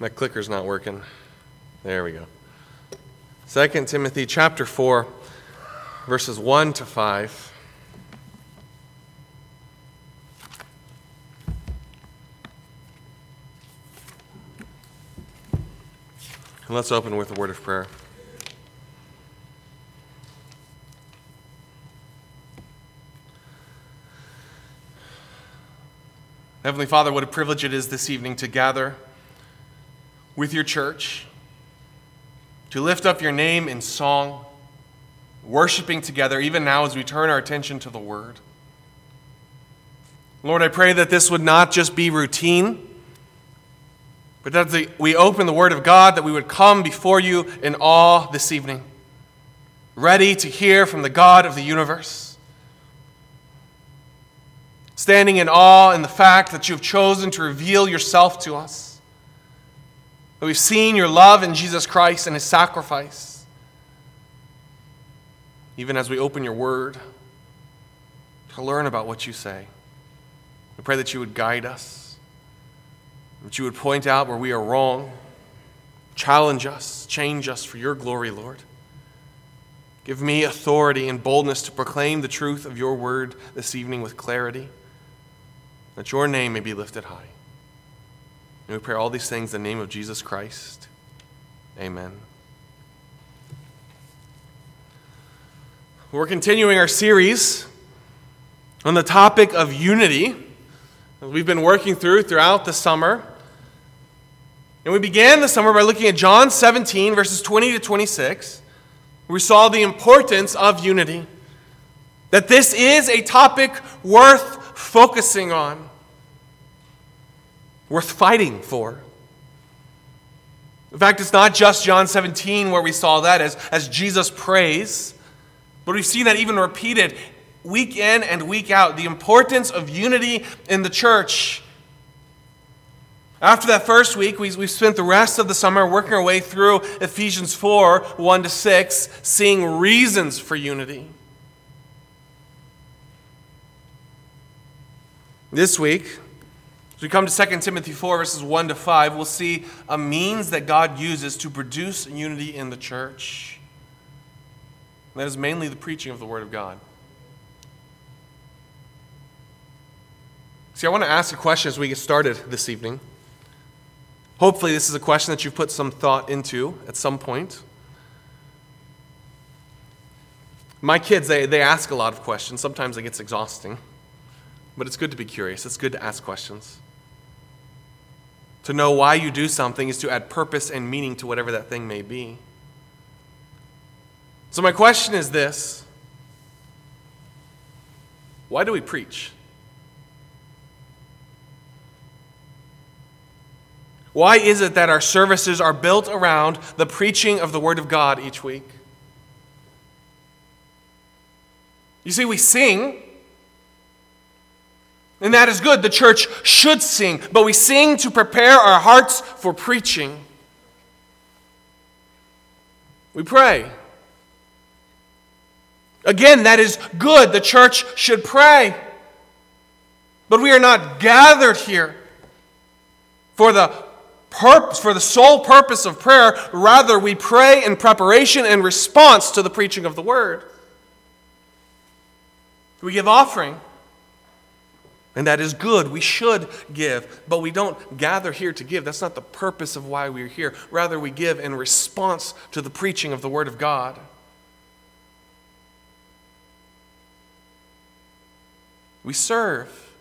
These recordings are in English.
My clicker's not working. There we go. 2 Timothy chapter 4, verses 1 to 5. And let's open with a word of prayer. Heavenly Father, what a privilege it is this evening to gather with your church, to lift up your name in song, worshiping together, even now as we turn our attention to the Word. Lord, I pray that this would not just be routine, but that we open the Word of God, that we would come before you in awe this evening, ready to hear from the God of the universe standing in awe in the fact that you have chosen to reveal yourself to us. That we've seen your love in Jesus Christ and his sacrifice. Even as we open your word to learn about what you say, we pray that you would guide us, that you would point out where we are wrong, challenge us, change us for your glory, Lord. Give me authority and boldness to proclaim the truth of your word this evening with clarity that your name may be lifted high. And we pray all these things in the name of Jesus Christ. Amen. We're continuing our series on the topic of unity we've been working through throughout the summer. And we began the summer by looking at John 17, verses 20 to 26. We saw the importance of unity. That this is a topic worth focusing on, worth fighting for. In fact, it's not just John 17 where we saw that as, as Jesus prays, but we've seen that even repeated week in and week out the importance of unity in the church. After that first week, we, we spent the rest of the summer working our way through Ephesians 4 1 to 6, seeing reasons for unity. This week, we come to 2 Timothy 4, verses 1 to 5, we'll see a means that God uses to produce unity in the church. And that is mainly the preaching of the Word of God. See, I want to ask a question as we get started this evening. Hopefully, this is a question that you've put some thought into at some point. My kids, they, they ask a lot of questions. Sometimes it gets exhausting. But it's good to be curious, it's good to ask questions. To know why you do something is to add purpose and meaning to whatever that thing may be. So, my question is this Why do we preach? Why is it that our services are built around the preaching of the Word of God each week? You see, we sing and that is good. The church should sing, but we sing to prepare our hearts for preaching. We pray. Again, that is good. The church should pray. But we are not gathered here for the purpose, for the sole purpose of prayer. Rather, we pray in preparation and response to the preaching of the word. We give offering. And that is good. We should give, but we don't gather here to give. That's not the purpose of why we're here. Rather, we give in response to the preaching of the Word of God. We serve,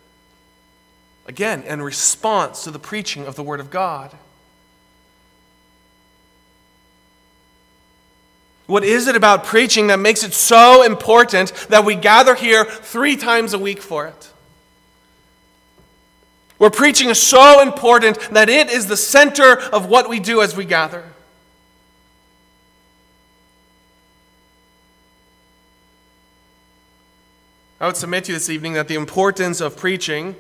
again, in response to the preaching of the Word of God. What is it about preaching that makes it so important that we gather here three times a week for it? Where preaching is so important that it is the center of what we do as we gather. I would submit to you this evening that the importance of preaching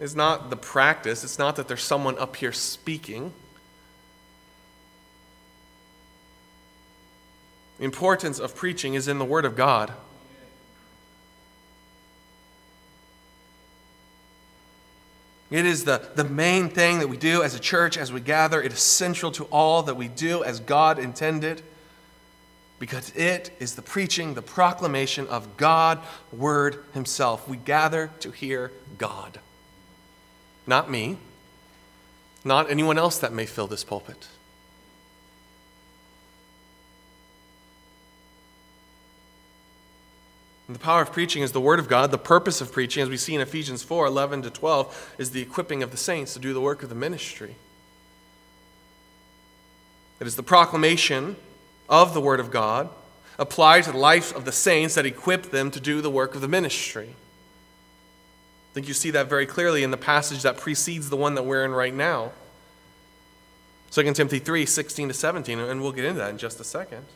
is not the practice, it's not that there's someone up here speaking. The importance of preaching is in the Word of God. It is the, the main thing that we do as a church, as we gather. It is central to all that we do as God intended because it is the preaching, the proclamation of God, Word Himself. We gather to hear God. Not me, not anyone else that may fill this pulpit. And the power of preaching is the Word of God. The purpose of preaching, as we see in Ephesians 4 11 to 12, is the equipping of the saints to do the work of the ministry. It is the proclamation of the Word of God applied to the life of the saints that equip them to do the work of the ministry. I think you see that very clearly in the passage that precedes the one that we're in right now. 2 Timothy 3 16 to 17, and we'll get into that in just a second.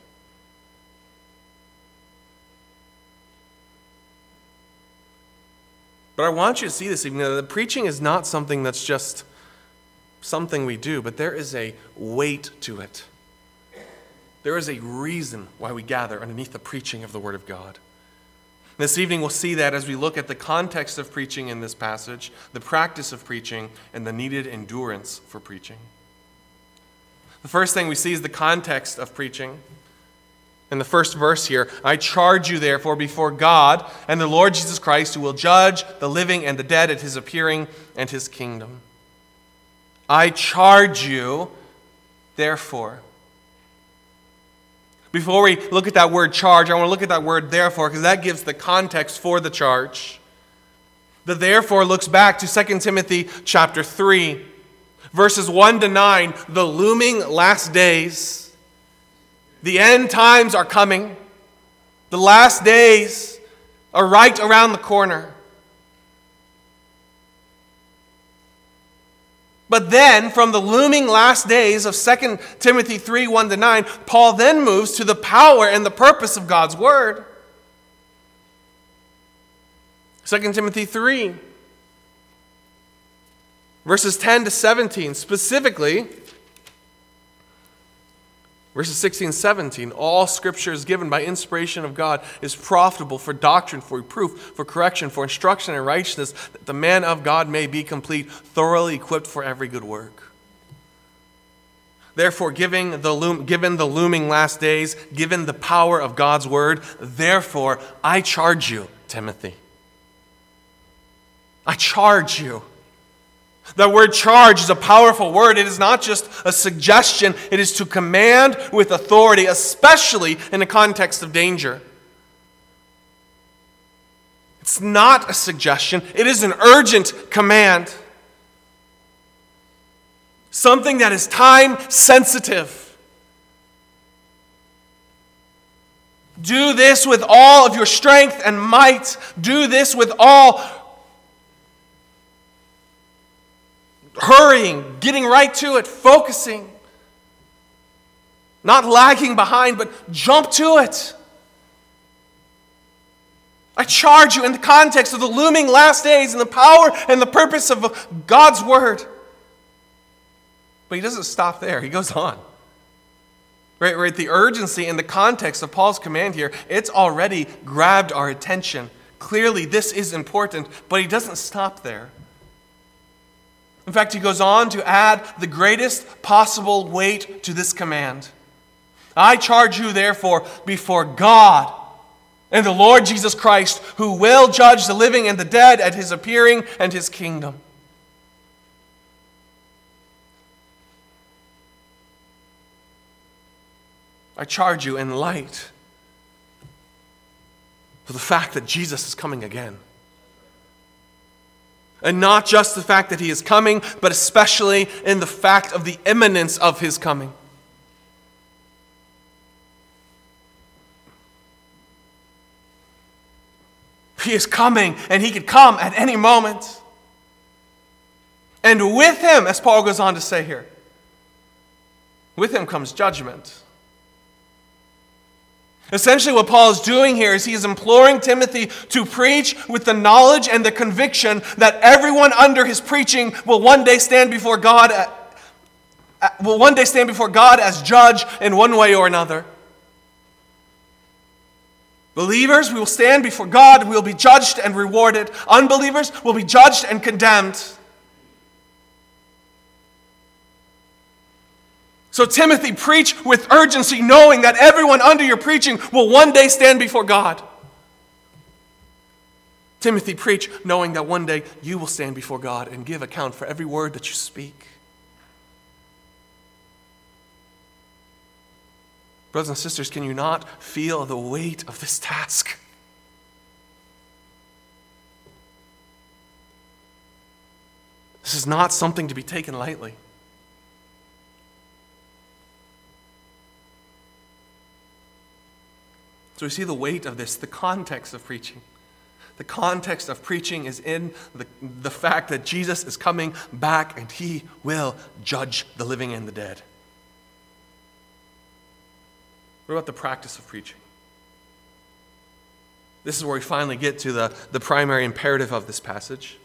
But I want you to see this evening that the preaching is not something that's just something we do, but there is a weight to it. There is a reason why we gather underneath the preaching of the Word of God. This evening, we'll see that as we look at the context of preaching in this passage, the practice of preaching, and the needed endurance for preaching. The first thing we see is the context of preaching. In the first verse here, I charge you therefore before God and the Lord Jesus Christ, who will judge the living and the dead at his appearing and his kingdom. I charge you therefore. Before we look at that word charge, I want to look at that word therefore because that gives the context for the charge. The therefore looks back to 2 Timothy chapter 3, verses 1 to 9, the looming last days. The end times are coming. The last days are right around the corner. But then, from the looming last days of 2 Timothy 3 1 to 9, Paul then moves to the power and the purpose of God's Word. 2 Timothy 3, verses 10 to 17, specifically, Verses 16 and 17, all scripture is given by inspiration of God, is profitable for doctrine, for reproof, for correction, for instruction in righteousness, that the man of God may be complete, thoroughly equipped for every good work. Therefore, given the, loom, given the looming last days, given the power of God's word, therefore, I charge you, Timothy. I charge you the word charge is a powerful word. It is not just a suggestion, it is to command with authority, especially in the context of danger. It's not a suggestion, it is an urgent command. Something that is time sensitive. Do this with all of your strength and might. Do this with all hurrying, getting right to it, focusing, not lagging behind, but jump to it. I charge you in the context of the looming last days and the power and the purpose of God's word. But he doesn't stop there, he goes on. Right, right, the urgency and the context of Paul's command here, it's already grabbed our attention. Clearly, this is important, but he doesn't stop there. In fact, he goes on to add the greatest possible weight to this command. I charge you, therefore, before God and the Lord Jesus Christ, who will judge the living and the dead at his appearing and his kingdom. I charge you in light of the fact that Jesus is coming again. And not just the fact that he is coming, but especially in the fact of the imminence of his coming. He is coming, and he could come at any moment. And with him, as Paul goes on to say here, with him comes judgment. Essentially, what Paul is doing here is he is imploring Timothy to preach with the knowledge and the conviction that everyone under his preaching will one day stand before God, will one day stand before God as judge in one way or another. Believers, we will stand before God, we will be judged and rewarded. Unbelievers will be judged and condemned. So, Timothy, preach with urgency, knowing that everyone under your preaching will one day stand before God. Timothy, preach knowing that one day you will stand before God and give account for every word that you speak. Brothers and sisters, can you not feel the weight of this task? This is not something to be taken lightly. So we see the weight of this, the context of preaching. The context of preaching is in the, the fact that Jesus is coming back and he will judge the living and the dead. What about the practice of preaching? This is where we finally get to the, the primary imperative of this passage.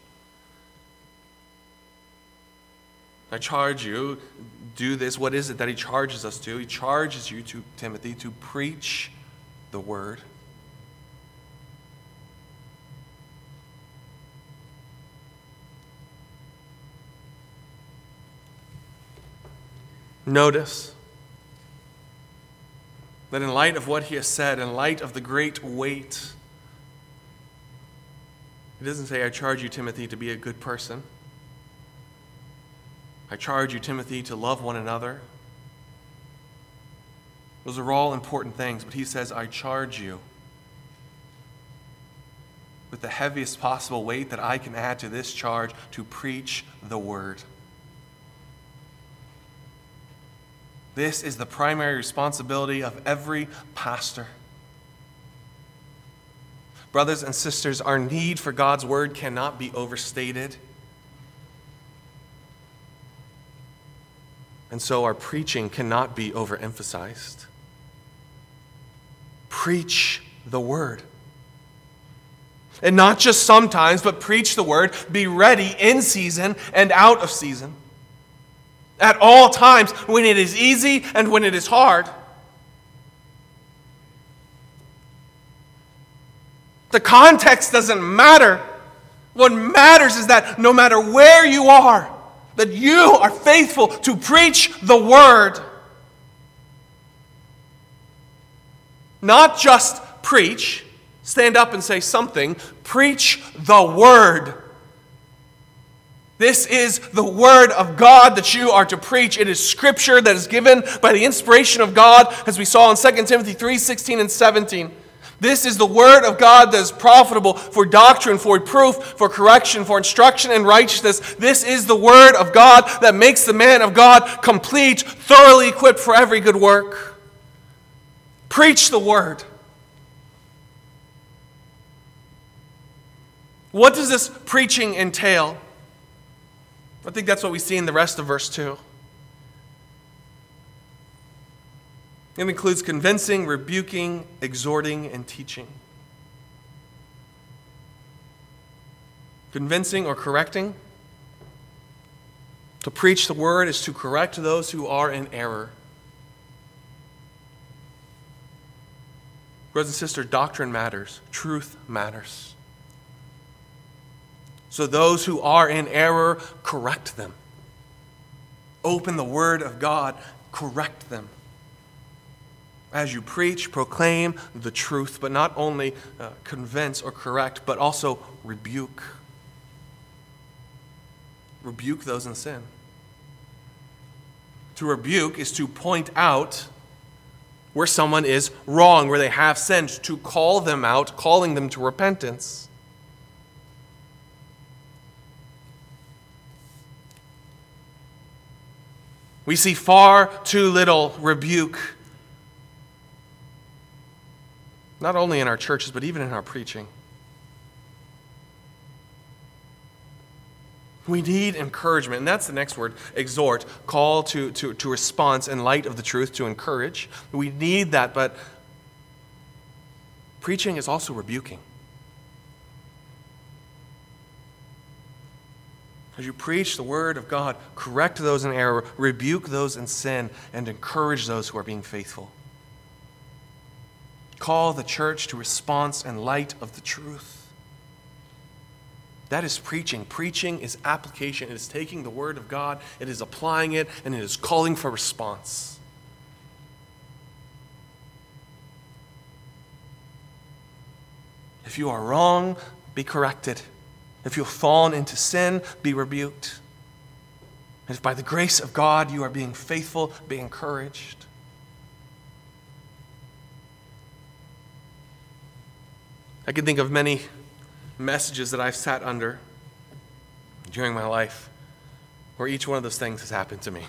I charge you, do this. What is it that he charges us to? He charges you to, Timothy, to preach the word. Notice that in light of what he has said, in light of the great weight, he doesn't say, I charge you, Timothy, to be a good person. I charge you, Timothy, to love one another. Those are all important things, but he says, I charge you with the heaviest possible weight that I can add to this charge to preach the word. This is the primary responsibility of every pastor. Brothers and sisters, our need for God's word cannot be overstated. And so our preaching cannot be overemphasized. Preach the word. And not just sometimes, but preach the word. Be ready in season and out of season at all times, when it is easy and when it is hard. The context doesn't matter. What matters is that no matter where you are, that you are faithful to preach the word. Not just preach, stand up and say something, preach the word. This is the word of God that you are to preach. It is scripture that is given by the inspiration of God, as we saw in 2 Timothy 3 16 and 17. This is the word of God that is profitable for doctrine, for proof, for correction, for instruction in righteousness. This is the word of God that makes the man of God complete, thoroughly equipped for every good work. Preach the word. What does this preaching entail? I think that's what we see in the rest of verse 2. It includes convincing, rebuking, exhorting, and teaching. Convincing or correcting. To preach the word is to correct those who are in error. Brothers and sisters, doctrine matters, truth matters. So those who are in error, correct them. Open the Word of God, correct them. As you preach, proclaim the truth, but not only uh, convince or correct, but also rebuke. Rebuke those in sin. To rebuke is to point out where someone is wrong, where they have sinned, to call them out, calling them to repentance. We see far too little rebuke, not only in our churches, but even in our preaching. We need encouragement, and that's the next word exhort, call to, to, to response in light of the truth, to encourage. We need that, but preaching is also rebuking. As you preach the word of God, correct those in error, rebuke those in sin, and encourage those who are being faithful. Call the church to response in light of the truth. That is preaching. Preaching is application. It is taking the word of God, it is applying it, and it is calling for response. If you are wrong, be corrected. If you've fallen into sin, be rebuked. And if by the grace of God you are being faithful, be encouraged. I can think of many messages that I've sat under during my life where each one of those things has happened to me.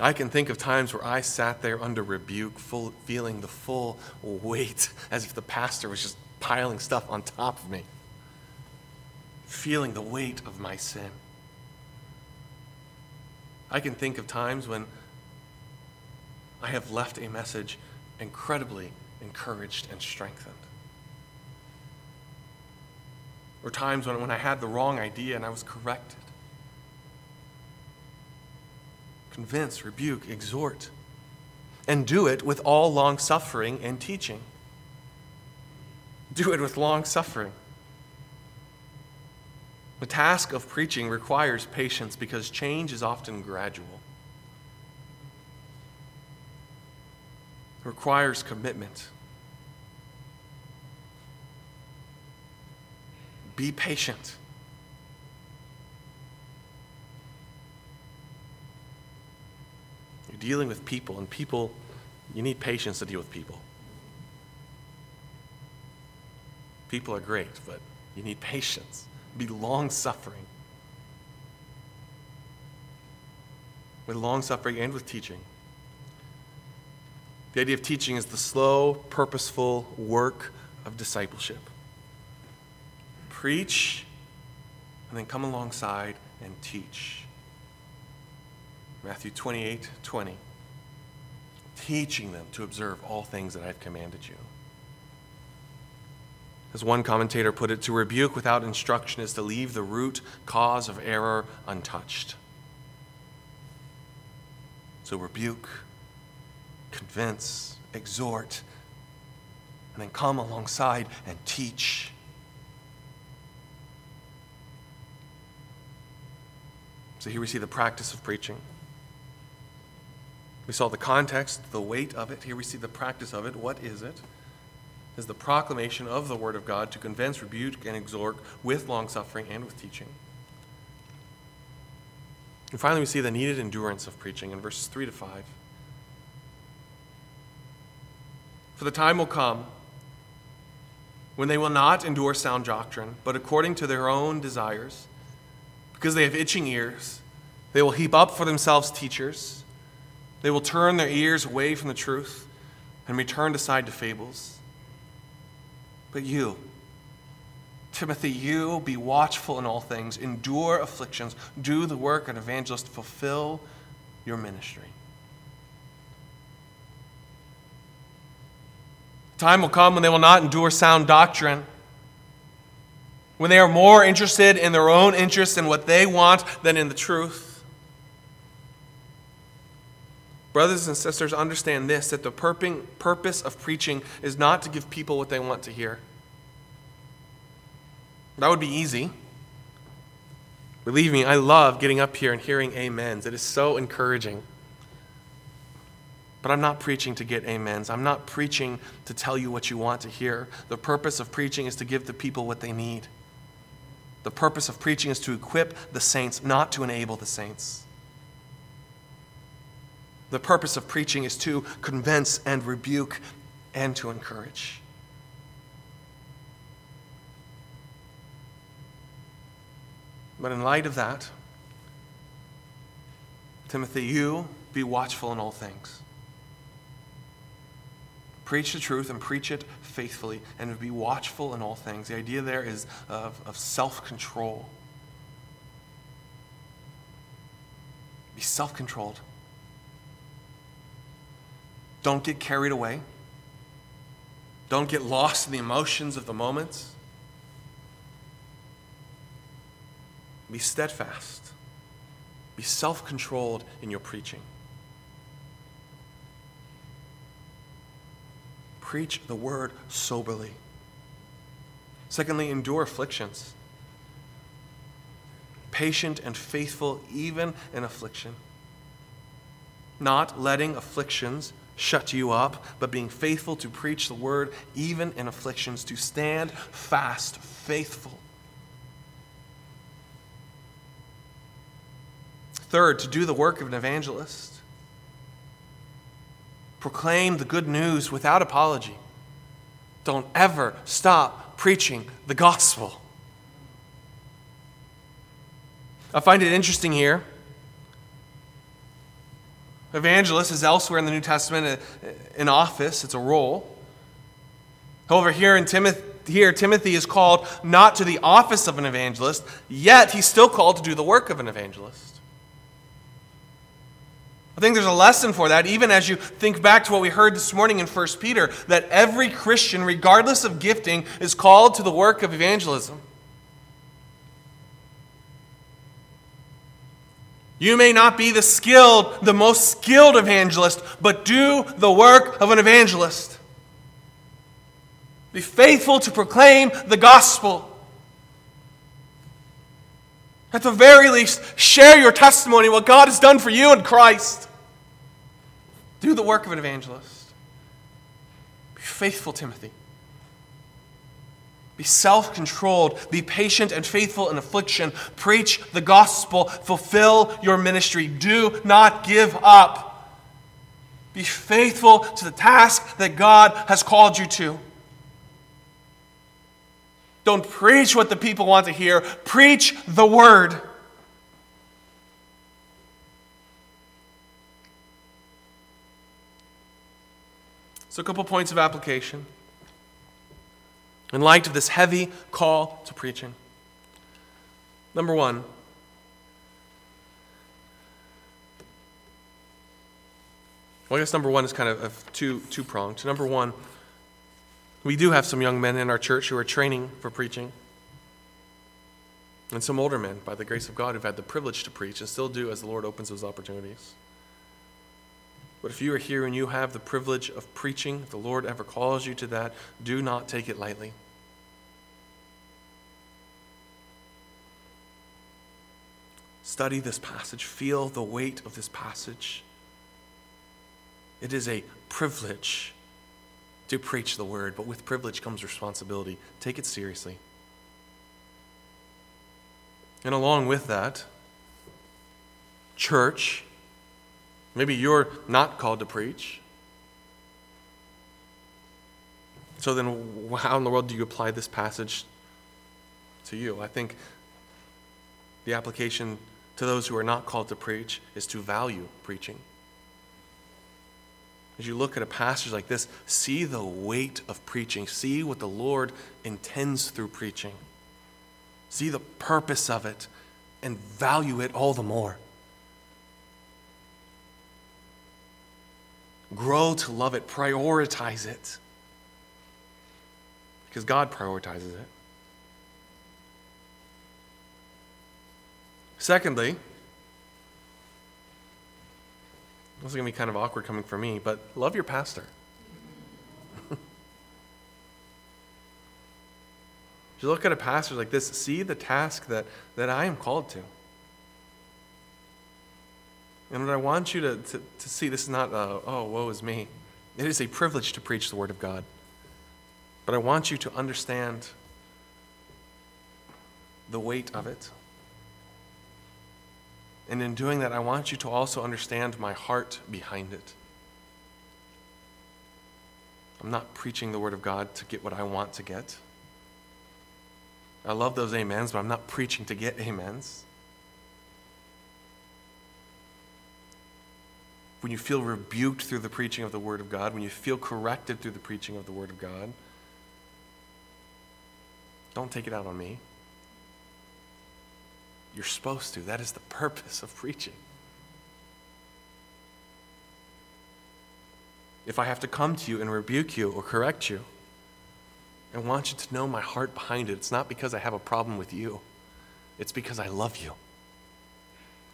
I can think of times where I sat there under rebuke, full, feeling the full weight, as if the pastor was just piling stuff on top of me, feeling the weight of my sin. I can think of times when I have left a message incredibly encouraged and strengthened. Or times when, when I had the wrong idea and I was corrected. Convince, rebuke, exhort, and do it with all long suffering and teaching. Do it with long suffering. The task of preaching requires patience because change is often gradual. It requires commitment. Be patient. You're dealing with people, and people, you need patience to deal with people. People are great, but you need patience. Be long suffering. With long suffering and with teaching. The idea of teaching is the slow, purposeful work of discipleship. Preach, and then come alongside and teach. Matthew 28 20. Teaching them to observe all things that I've commanded you. As one commentator put it, to rebuke without instruction is to leave the root cause of error untouched. So rebuke convince, exhort, and then come alongside and teach. So here we see the practice of preaching. We saw the context, the weight of it. Here we see the practice of it. What is it? Is the proclamation of the Word of God to convince, rebuke, and exhort with long suffering and with teaching. And finally, we see the needed endurance of preaching in verses 3 to 5. For the time will come when they will not endure sound doctrine, but according to their own desires, because they have itching ears, they will heap up for themselves teachers. They will turn their ears away from the truth and return aside to fables. But you, Timothy, you be watchful in all things, endure afflictions, do the work of an evangelist, fulfill your ministry. Time will come when they will not endure sound doctrine, when they are more interested in their own interests and what they want than in the truth. Brothers and sisters, understand this that the purpose of preaching is not to give people what they want to hear. That would be easy. Believe me, I love getting up here and hearing amens. It is so encouraging. But I'm not preaching to get amens. I'm not preaching to tell you what you want to hear. The purpose of preaching is to give the people what they need. The purpose of preaching is to equip the saints, not to enable the saints. The purpose of preaching is to convince and rebuke and to encourage. But in light of that, Timothy, you be watchful in all things. Preach the truth and preach it faithfully and be watchful in all things. The idea there is of, of self control. Be self controlled. Don't get carried away. Don't get lost in the emotions of the moments. Be steadfast. Be self controlled in your preaching. Preach the word soberly. Secondly, endure afflictions. Patient and faithful even in affliction. Not letting afflictions shut you up, but being faithful to preach the word even in afflictions, to stand fast, faithful. Third, to do the work of an evangelist. Proclaim the good news without apology. Don't ever stop preaching the gospel. I find it interesting here. Evangelist is elsewhere in the New Testament uh, an office, it's a role. However, here in Timothy, here Timothy is called not to the office of an evangelist, yet he's still called to do the work of an evangelist. I think there's a lesson for that, even as you think back to what we heard this morning in 1 Peter, that every Christian, regardless of gifting, is called to the work of evangelism. You may not be the skilled, the most skilled evangelist, but do the work of an evangelist. Be faithful to proclaim the gospel. At the very least, share your testimony, what God has done for you in Christ. Do the work of an evangelist. Be faithful, Timothy. Be self controlled. Be patient and faithful in affliction. Preach the gospel. Fulfill your ministry. Do not give up. Be faithful to the task that God has called you to. Don't preach what the people want to hear, preach the word. So, a couple points of application in light of this heavy call to preaching. Number one, well, I guess number one is kind of, two, two pronged. Number one, we do have some young men in our church who are training for preaching. And some older men, by the grace of God, who've had the privilege to preach and still do as the Lord opens those opportunities. But if you are here and you have the privilege of preaching, if the Lord ever calls you to that, do not take it lightly. Study this passage, feel the weight of this passage. It is a privilege to preach the word, but with privilege comes responsibility. Take it seriously. And along with that, church, maybe you're not called to preach. So then, how in the world do you apply this passage to you? I think the application to those who are not called to preach is to value preaching. As you look at a passage like this, see the weight of preaching. See what the Lord intends through preaching. See the purpose of it and value it all the more. Grow to love it, prioritize it. Because God prioritizes it. Secondly, this is going to be kind of awkward coming from me, but love your pastor. you look at a pastor like this, see the task that, that I am called to. And what I want you to, to, to see, this is not, uh, oh, woe is me. It is a privilege to preach the Word of God. But I want you to understand the weight of it. And in doing that, I want you to also understand my heart behind it. I'm not preaching the Word of God to get what I want to get. I love those amens, but I'm not preaching to get amens. When you feel rebuked through the preaching of the Word of God, when you feel corrected through the preaching of the Word of God, don't take it out on me. You're supposed to. That is the purpose of preaching. If I have to come to you and rebuke you or correct you, I want you to know my heart behind it. It's not because I have a problem with you, it's because I love you.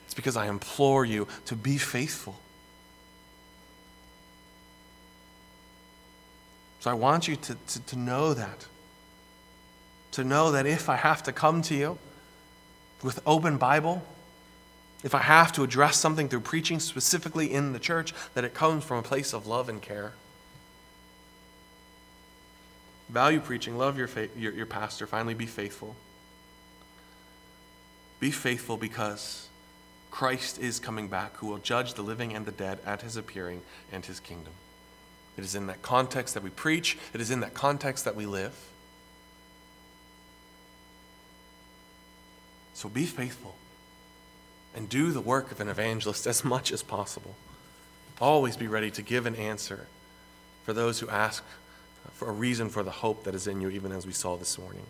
It's because I implore you to be faithful. So I want you to, to, to know that. To know that if I have to come to you with open Bible, if I have to address something through preaching specifically in the church, that it comes from a place of love and care. Value preaching, love your, your, your pastor, finally be faithful. Be faithful because Christ is coming back, who will judge the living and the dead at his appearing and his kingdom. It is in that context that we preach, it is in that context that we live. So be faithful and do the work of an evangelist as much as possible. Always be ready to give an answer for those who ask for a reason for the hope that is in you, even as we saw this morning.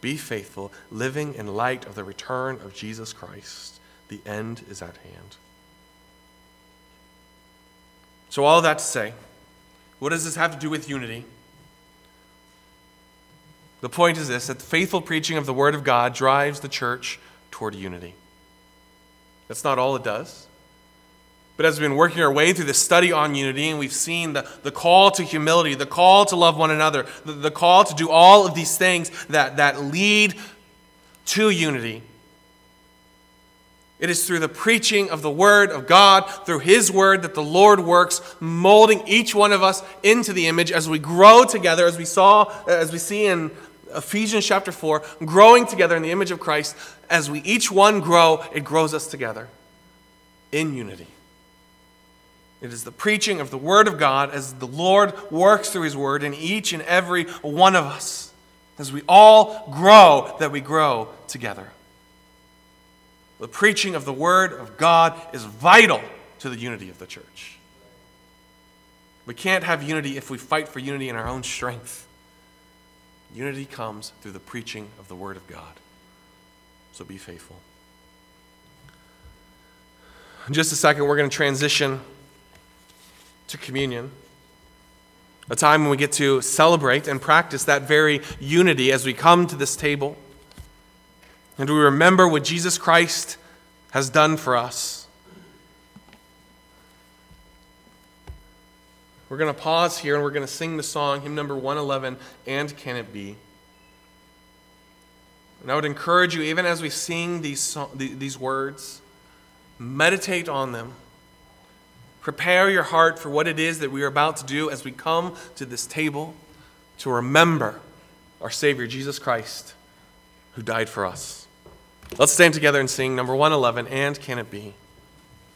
Be faithful, living in light of the return of Jesus Christ. The end is at hand. So, all that to say, what does this have to do with unity? The point is this that the faithful preaching of the Word of God drives the church toward unity. That's not all it does. But as we've been working our way through the study on unity, and we've seen the, the call to humility, the call to love one another, the, the call to do all of these things that, that lead to unity, it is through the preaching of the Word of God, through His Word, that the Lord works, molding each one of us into the image as we grow together, as we saw, as we see in Ephesians chapter 4, growing together in the image of Christ. As we each one grow, it grows us together in unity. It is the preaching of the Word of God as the Lord works through His Word in each and every one of us. As we all grow, that we grow together. The preaching of the Word of God is vital to the unity of the church. We can't have unity if we fight for unity in our own strength. Unity comes through the preaching of the Word of God. So be faithful. In just a second, we're going to transition to communion, a time when we get to celebrate and practice that very unity as we come to this table. And we remember what Jesus Christ has done for us. We're going to pause here and we're going to sing the song, hymn number 111, And Can It Be? And I would encourage you, even as we sing these, these words, meditate on them Prepare your heart for what it is that we are about to do as we come to this table to remember our Savior, Jesus Christ, who died for us. Let's stand together and sing number 111, And Can It Be?